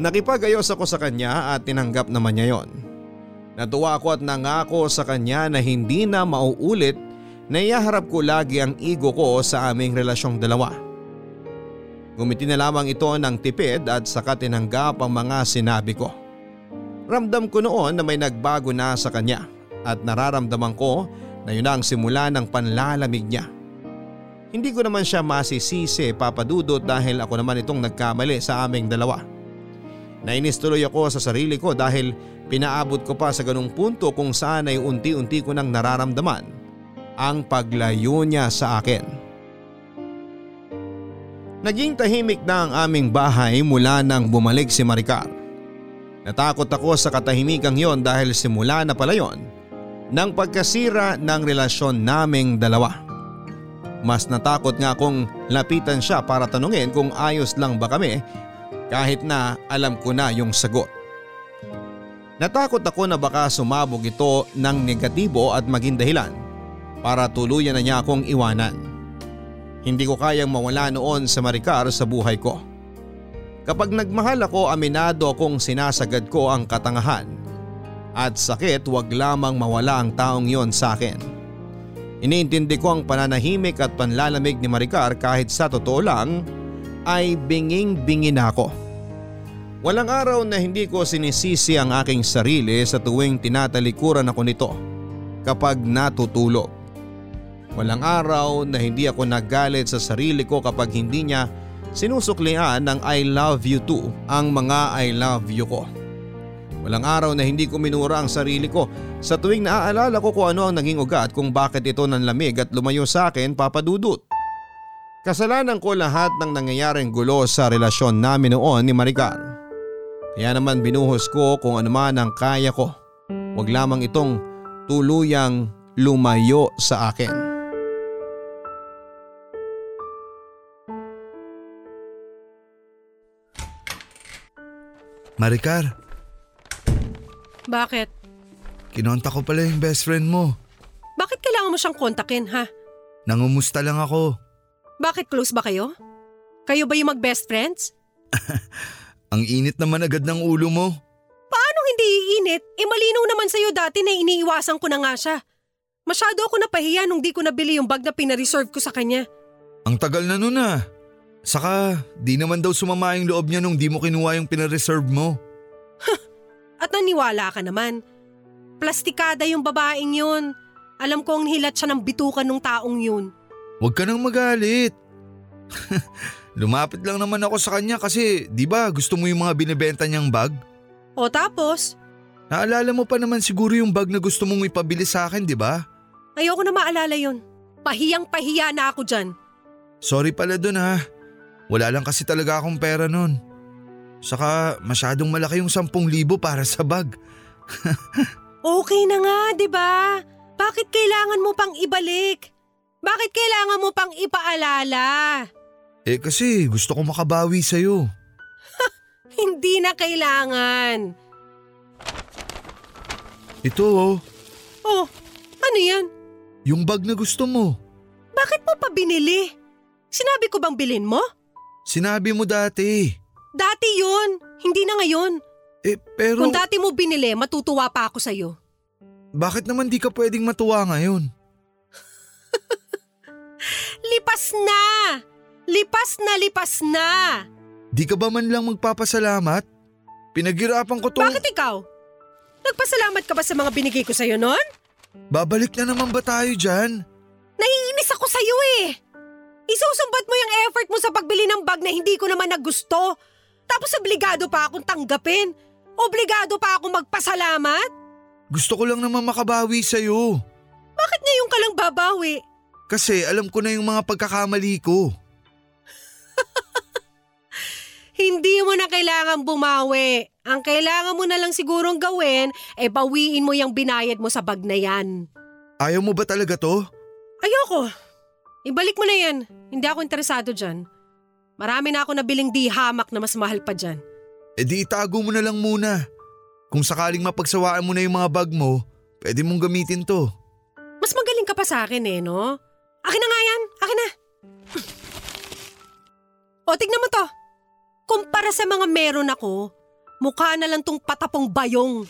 Nakipagayos ako sa kanya at tinanggap naman niya yon. Natuwa ako at nangako sa kanya na hindi na mauulit na iyaharap ko lagi ang ego ko sa aming relasyong dalawa. Gumiti na lamang ito ng tipid at saka tinanggap ang mga sinabi ko. Ramdam ko noon na may nagbago na sa kanya at nararamdaman ko na yun ang simula ng panlalamig niya. Hindi ko naman siya masisisi papadudot dahil ako naman itong nagkamali sa aming dalawa. Nainis tuloy ako sa sarili ko dahil pinaabot ko pa sa ganung punto kung saan ay unti-unti ko nang nararamdaman ang paglayo niya sa akin. Naging tahimik na ang aming bahay mula nang bumalik si Maricar. Natakot ako sa katahimikang yon dahil simula na pala yon ng pagkasira ng relasyon naming dalawa. Mas natakot nga akong lapitan siya para tanungin kung ayos lang ba kami kahit na alam ko na yung sagot. Natakot ako na baka sumabog ito ng negatibo at maging dahilan para tuluyan na niya akong iwanan. Hindi ko kayang mawala noon sa Maricar sa buhay ko. Kapag nagmahal ako aminado akong sinasagad ko ang katangahan at sakit wag lamang mawala ang taong yon sa akin. Iniintindi ko ang pananahimik at panlalamig ni Maricar kahit sa totoo lang ay binging-bingin ako. Walang araw na hindi ko sinisisi ang aking sarili sa tuwing tinatalikuran ako nito kapag natutulog. Walang araw na hindi ako nagalit sa sarili ko kapag hindi niya sinusuklian ng I love you too ang mga I love you ko. Walang araw na hindi ko minura ang sarili ko sa tuwing naaalala ko kung ano ang naging ugat kung bakit ito nanlamig at lumayo sa akin papadudot. Kasalanan ko lahat ng nangyayaring gulo sa relasyon namin noon ni Maricar. Kaya naman binuhos ko kung ano man ang kaya ko. Huwag lamang itong tuluyang lumayo sa akin. Maricar, Bakit? kinonta ko pala yung best friend mo. Bakit kailangan mo siyang kontakin ha? Nangumusta lang ako. Bakit close ba kayo? Kayo ba yung mag-best friends? Ang init naman agad ng ulo mo. Paano hindi iinit? Eh malinaw naman sa'yo dati na iniiwasan ko na nga siya. Masyado ako napahiya nung di ko nabili yung bag na pinareserve ko sa kanya. Ang tagal na nun ah. Saka, di naman daw sumama yung loob niya nung di mo kinuha yung pinareserve mo. At naniwala ka naman. Plastikada yung babaeng yun. Alam ko ang hilat siya ng bitukan ng taong yun. Huwag ka nang magalit. Lumapit lang naman ako sa kanya kasi di ba gusto mo yung mga binibenta niyang bag? O tapos, Naalala mo pa naman siguro yung bag na gusto mong ipabili sa akin, di ba? ayoko na maalala yun. Pahiyang pahiya na ako dyan. Sorry pala dun ha. Wala lang kasi talaga akong pera nun. Saka masyadong malaki yung 10,000 para sa bag. Okay na nga, di ba? Bakit kailangan mo pang ibalik? Bakit kailangan mo pang ipaalala? Eh kasi gusto ko makabawi sa'yo. Hindi na kailangan. Ito oh, Oh, ano yan? yung bag na gusto mo. Bakit mo pa binili? Sinabi ko bang bilhin mo? Sinabi mo dati. Dati yun, hindi na ngayon. Eh pero Kung dati mo binili, matutuwa pa ako sa'yo. bakit naman di ka pwedeng matuwa ngayon? Lipas na! Lipas na, lipas na! Di ka ba man lang magpapasalamat? Pinaghirapan ko tong... Bakit ikaw? Nagpasalamat ka ba sa mga binigay ko sa'yo noon? Babalik na naman ba tayo dyan? Naiinis ako sa'yo eh! Isusumbat mo yung effort mo sa pagbili ng bag na hindi ko naman nagusto. Tapos obligado pa akong tanggapin. Obligado pa akong magpasalamat. Gusto ko lang naman makabawi sa'yo. Bakit ngayon ka lang babawi? Kasi alam ko na yung mga pagkakamali ko. Hindi mo na kailangan bumawi. Ang kailangan mo na lang sigurong gawin, eh bawiin mo yung binayad mo sa bag na yan. Ayaw mo ba talaga to? Ayoko. Ibalik mo na yan. Hindi ako interesado dyan. Marami na ako nabiling di hamak na mas mahal pa dyan. E di itago mo na lang muna. Kung sakaling mapagsawaan mo na yung mga bag mo, pwede mong gamitin to. Mas magaling ka pa sa akin eh, no? Akin na nga yan. Akin na. O, tignan mo to. Kumpara sa mga meron ako, mukha na lang tong patapong bayong.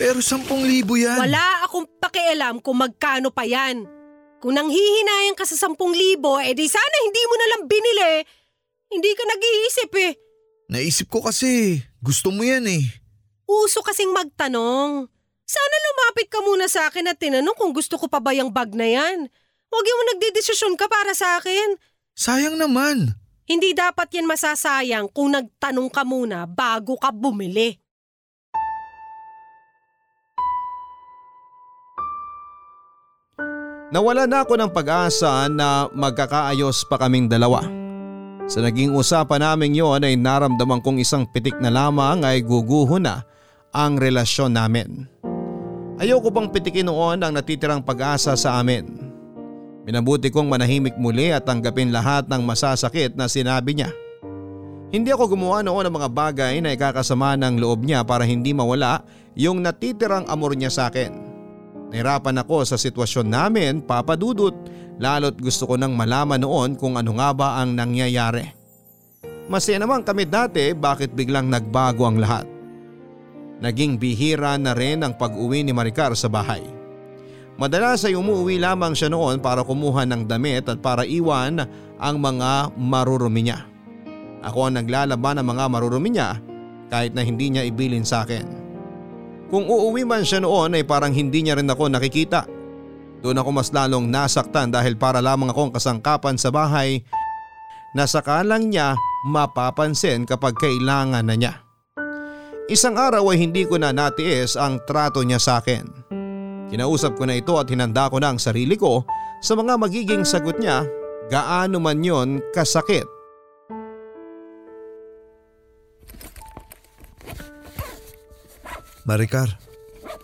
Pero 10,000 yan. Wala akong pakialam kung magkano pa yan. Kung nanghihinayan ka sa 10,000, eh di sana hindi mo na lang binili. Hindi ka nag-iisip eh. Naisip ko kasi, gusto mo yan eh. Uso kasing magtanong. Sana lumapit ka muna sa akin at tinanong kung gusto ko pa ba yung bag na yan. Huwag yung nagdidesisyon ka para sa akin. Sayang naman. Hindi dapat yan masasayang kung nagtanong ka muna bago ka bumili. Nawala na ako ng pag-asa na magkakaayos pa kaming dalawa. Sa naging usapan namin yon ay naramdaman kong isang pitik na lamang ay guguho na ang relasyon namin. Ayoko pang pitikin noon ang natitirang pag-asa sa amin. Minabuti kong manahimik muli at tanggapin lahat ng masasakit na sinabi niya. Hindi ako gumawa noon ng mga bagay na ikakasama ng loob niya para hindi mawala yung natitirang amor niya sa akin. Nahirapan ako sa sitwasyon namin papadudot lalo't gusto ko nang malaman noon kung ano nga ba ang nangyayari. Masaya naman kami dati bakit biglang nagbago ang lahat. Naging bihira na rin ang pag-uwi ni Maricar sa bahay. Madalas ay umuwi lamang siya noon para kumuha ng damit at para iwan ang mga marurumi niya. Ako ang naglalaban ng mga marurumi niya kahit na hindi niya ibilin sa akin. Kung uuwi man siya noon ay parang hindi niya rin ako nakikita. Doon ako mas lalong nasaktan dahil para lamang akong kasangkapan sa bahay na sakalang niya mapapansin kapag kailangan na niya. Isang araw ay hindi ko na natiis ang trato niya sa akin. Kinausap ko na ito at hinanda ko na ang sarili ko sa mga magiging sagot niya gaano man yon kasakit. Maricar,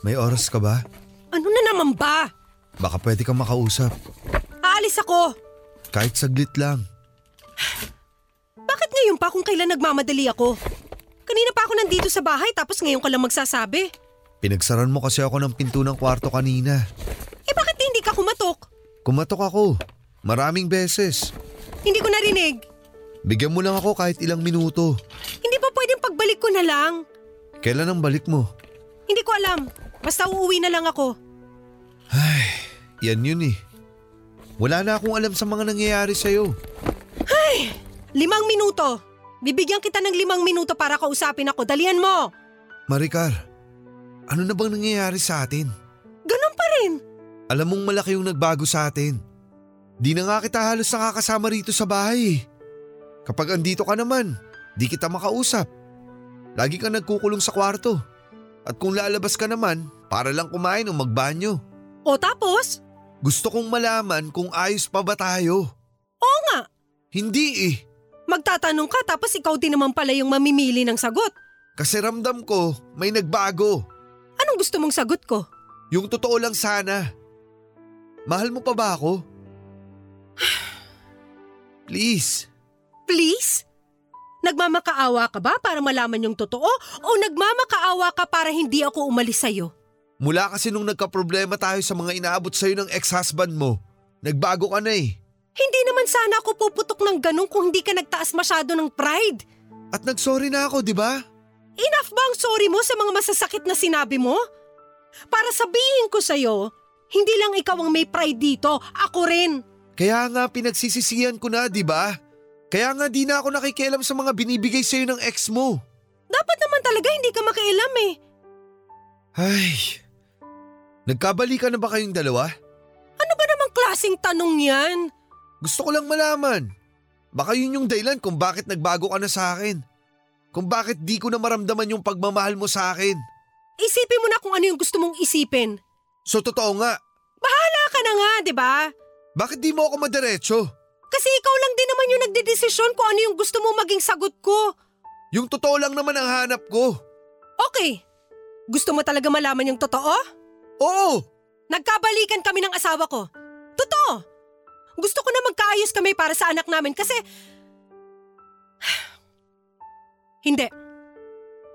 may oras ka ba? Ano na naman ba? Baka pwede kang makausap. Aalis ako. Kahit saglit lang. Bakit ngayon pa kung kailan nagmamadali ako? Kanina pa ako nandito sa bahay tapos ngayon ka lang magsasabi. Pinagsaran mo kasi ako ng pinto ng kwarto kanina. Eh bakit hindi ka kumatok? Kumatok ako. Maraming beses. Hindi ko narinig. Bigyan mo lang ako kahit ilang minuto. Hindi ba pwedeng pagbalik ko na lang? Kailan ang balik mo? Hindi ko alam. Basta uuwi na lang ako. Yan yun eh. Wala na akong alam sa mga nangyayari sa'yo. Limang minuto. Bibigyan kita ng limang minuto para kausapin ako. Dalihan mo. Maricar, ano na bang nangyayari sa atin? Ganun pa rin. Alam mong malaki yung nagbago sa atin. Di na nga kita halos nakakasama rito sa bahay. eh. Kapag andito ka naman, di kita makausap. Lagi kang nagkukulong sa kwarto. At kung lalabas ka naman, para lang kumain o magbanyo. O tapos? Gusto kong malaman kung ayos pa ba tayo. Oo nga. Hindi eh. Magtatanong ka tapos ikaw din naman pala yung mamimili ng sagot. Kasi ramdam ko may nagbago. Anong gusto mong sagot ko? Yung totoo lang sana. Mahal mo pa ba ako? Please. Please? Nagmamakaawa ka ba para malaman yung totoo o nagmamakaawa ka para hindi ako umalis sa'yo? Mula kasi nung nagka-problema tayo sa mga inaabot sa'yo ng ex-husband mo, nagbago ka na eh. Hindi naman sana ako puputok ng ganun kung hindi ka nagtaas masyado ng pride. At nagsorry na ako, di ba? Enough ba ang sorry mo sa mga masasakit na sinabi mo? Para sabihin ko sa'yo, hindi lang ikaw ang may pride dito, ako rin. Kaya nga pinagsisisihan ko na, di ba? Kaya nga di na ako nakikialam sa mga binibigay sa'yo ng ex mo. Dapat naman talaga hindi ka makialam eh. Ay, nagkabalikan na ba kayong dalawa? Ano ba namang klaseng tanong yan? Gusto ko lang malaman. Baka yun yung dahilan kung bakit nagbago ka na sa akin. Kung bakit di ko na maramdaman yung pagmamahal mo sa akin. Isipin mo na kung ano yung gusto mong isipin. So totoo nga, Bahala ka na nga, di ba? bakit di mo ako madiretso? Kasi ikaw lang din naman yung nagdedesisyon kung ano yung gusto mo maging sagot ko. Yung totoo lang naman ang hanap ko. Okay. Gusto mo talaga malaman yung totoo? Oo, Nagkabalikan kami ng asawa ko. Totoo. Gusto ko na magkaayos kami para sa anak namin kasi... Hindi.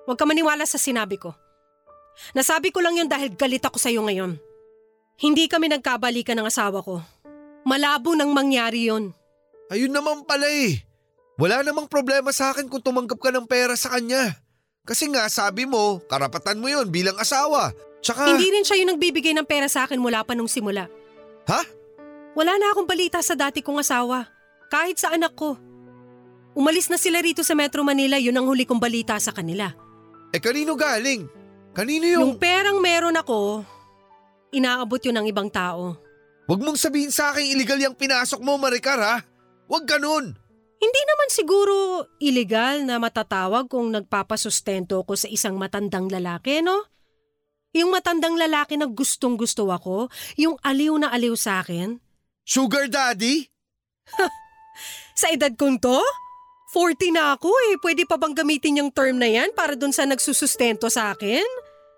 Huwag ka maniwala sa sinabi ko. Nasabi ko lang yun dahil galit ako sa'yo ngayon. Hindi kami nagkabalikan ng asawa ko. Malabo nang mangyari yon. Ayun naman pala eh. Wala namang problema sa akin kung tumanggap ka ng pera sa kanya. Kasi nga sabi mo, karapatan mo yon bilang asawa. Tsaka… Hindi rin siya yung nagbibigay ng pera sa akin mula pa nung simula. Ha? Wala na akong balita sa dati kong asawa. Kahit sa anak ko. Umalis na sila rito sa Metro Manila, yun ang huli kong balita sa kanila. Eh kanino galing? Kanino Yung yung… perang meron ako, inaabot yun ng ibang tao. Huwag mong sabihin sa akin illegal yung pinasok mo, Maricar ha? Huwag ganun. Hindi naman siguro illegal na matatawag kung nagpapasustento ko sa isang matandang lalaki, no? Yung matandang lalaki na gustong gusto ako, yung aliw na aliw sa akin. Sugar daddy? Sa edad kong to? 40 na ako eh. Pwede pa bang gamitin yung term na yan para dun sa nagsusustento sa akin?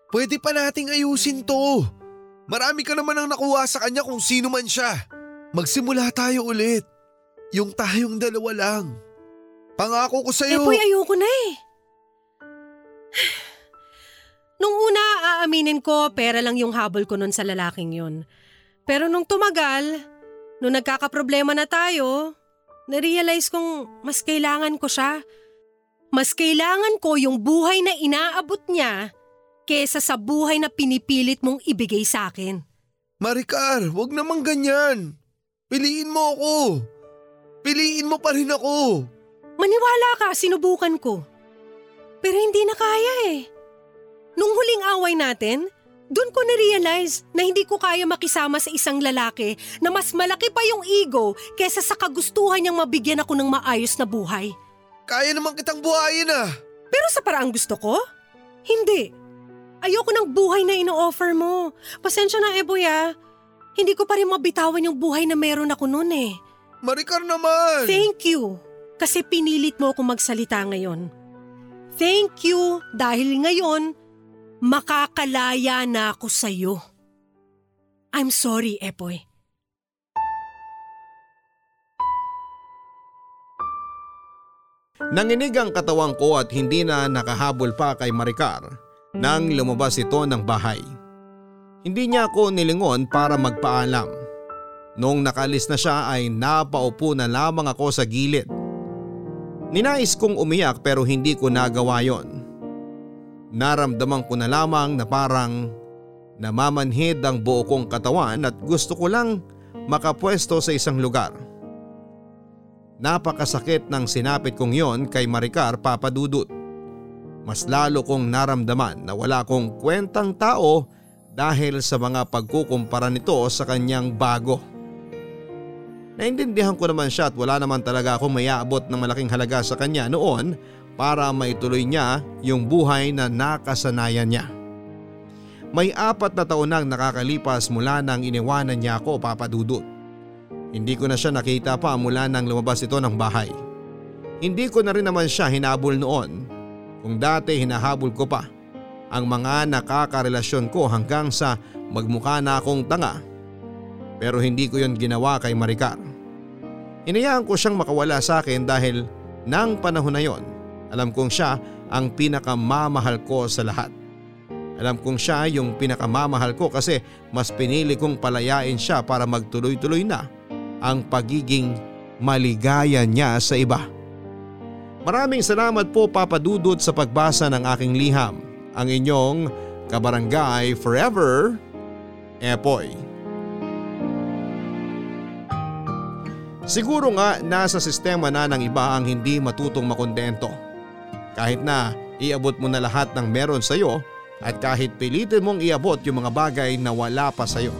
Pwede pa nating ayusin to. Marami ka naman ang nakuha sa kanya kung sino man siya. Magsimula tayo ulit. Yung tayong dalawa lang. Pangako ko sa'yo. boy, ayoko na eh. Nung una, aaminin ko, pera lang yung habol ko nun sa lalaking yun. Pero nung tumagal, nung nagkakaproblema na tayo, narealize kong mas kailangan ko siya. Mas kailangan ko yung buhay na inaabot niya kesa sa buhay na pinipilit mong ibigay sa akin. Maricar, wag naman ganyan. Piliin mo ako. Piliin mo pa rin ako. Maniwala ka, sinubukan ko. Pero hindi na kaya eh. Nung huling away natin, doon ko na-realize na hindi ko kaya makisama sa isang lalaki na mas malaki pa yung ego kesa sa kagustuhan niyang mabigyan ako ng maayos na buhay. Kaya naman kitang buhayin ah. Pero sa paraang gusto ko? Hindi. Ayoko ng buhay na ino-offer mo. Pasensya na, Eboy ah. Hindi ko pa rin mabitawan yung buhay na meron ako noon eh. Maricar naman. Thank you. Kasi pinilit mo akong magsalita ngayon. Thank you dahil ngayon makakalaya na ako sa'yo. I'm sorry, Epoy. Nanginig ang katawang ko at hindi na nakahabol pa kay Maricar nang lumabas ito ng bahay. Hindi niya ako nilingon para magpaalam. Noong nakalis na siya ay napaupo na lamang ako sa gilid. Ninais kong umiyak pero hindi ko nagawa yon. Naramdaman ko na lamang na parang namamanhid ang buo kong katawan at gusto ko lang makapwesto sa isang lugar. Napakasakit ng sinapit kong yon kay Maricar Papadudut. Mas lalo kong naramdaman na wala kong kwentang tao dahil sa mga pagkukumpara nito sa kanyang bago. Naintindihan ko naman siya at wala naman talaga akong mayabot ng malaking halaga sa kanya noon para maituloy niya yung buhay na nakasanayan niya. May apat na taon nang nakakalipas mula nang iniwanan niya ako papadudot. Hindi ko na siya nakita pa mula nang lumabas ito ng bahay. Hindi ko na rin naman siya hinabol noon kung dati hinahabol ko pa ang mga nakakarelasyon ko hanggang sa magmukha na akong tanga. Pero hindi ko yon ginawa kay Maricar. Inayaan ko siyang makawala sa akin dahil nang panahon na yon, alam kong siya ang pinakamamahal ko sa lahat. Alam kong siya yung pinakamamahal ko kasi mas pinili kong palayain siya para magtuloy-tuloy na ang pagiging maligaya niya sa iba. Maraming salamat po Papa Dudut sa pagbasa ng aking liham. Ang inyong kabarangay forever, Epoy. Siguro nga nasa sistema na ng iba ang hindi matutong makontento. Kahit na iabot mo na lahat ng meron sa iyo at kahit pilitin mong iabot yung mga bagay na wala pa sa iyo.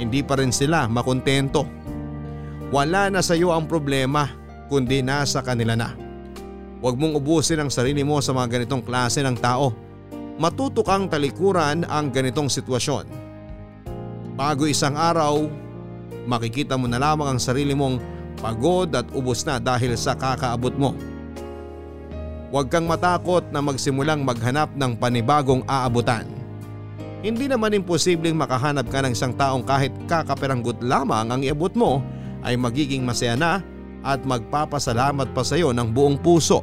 Hindi pa rin sila makontento. Wala na sa iyo ang problema kundi nasa kanila na. Huwag mong ubusin ang sarili mo sa mga ganitong klase ng tao. Matuto kang talikuran ang ganitong sitwasyon. Bago isang araw, makikita mo na lamang ang sarili mong pagod at ubos na dahil sa kakaabot mo. Huwag kang matakot na magsimulang maghanap ng panibagong aabutan. Hindi naman imposibleng makahanap ka ng isang taong kahit kakaperanggot lamang ang iabot mo ay magiging masaya na at magpapasalamat pa sa iyo ng buong puso.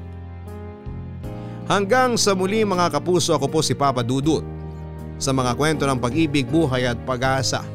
Hanggang sa muli mga kapuso ako po si Papa Dudut sa mga kwento ng pag-ibig, buhay at pag-asa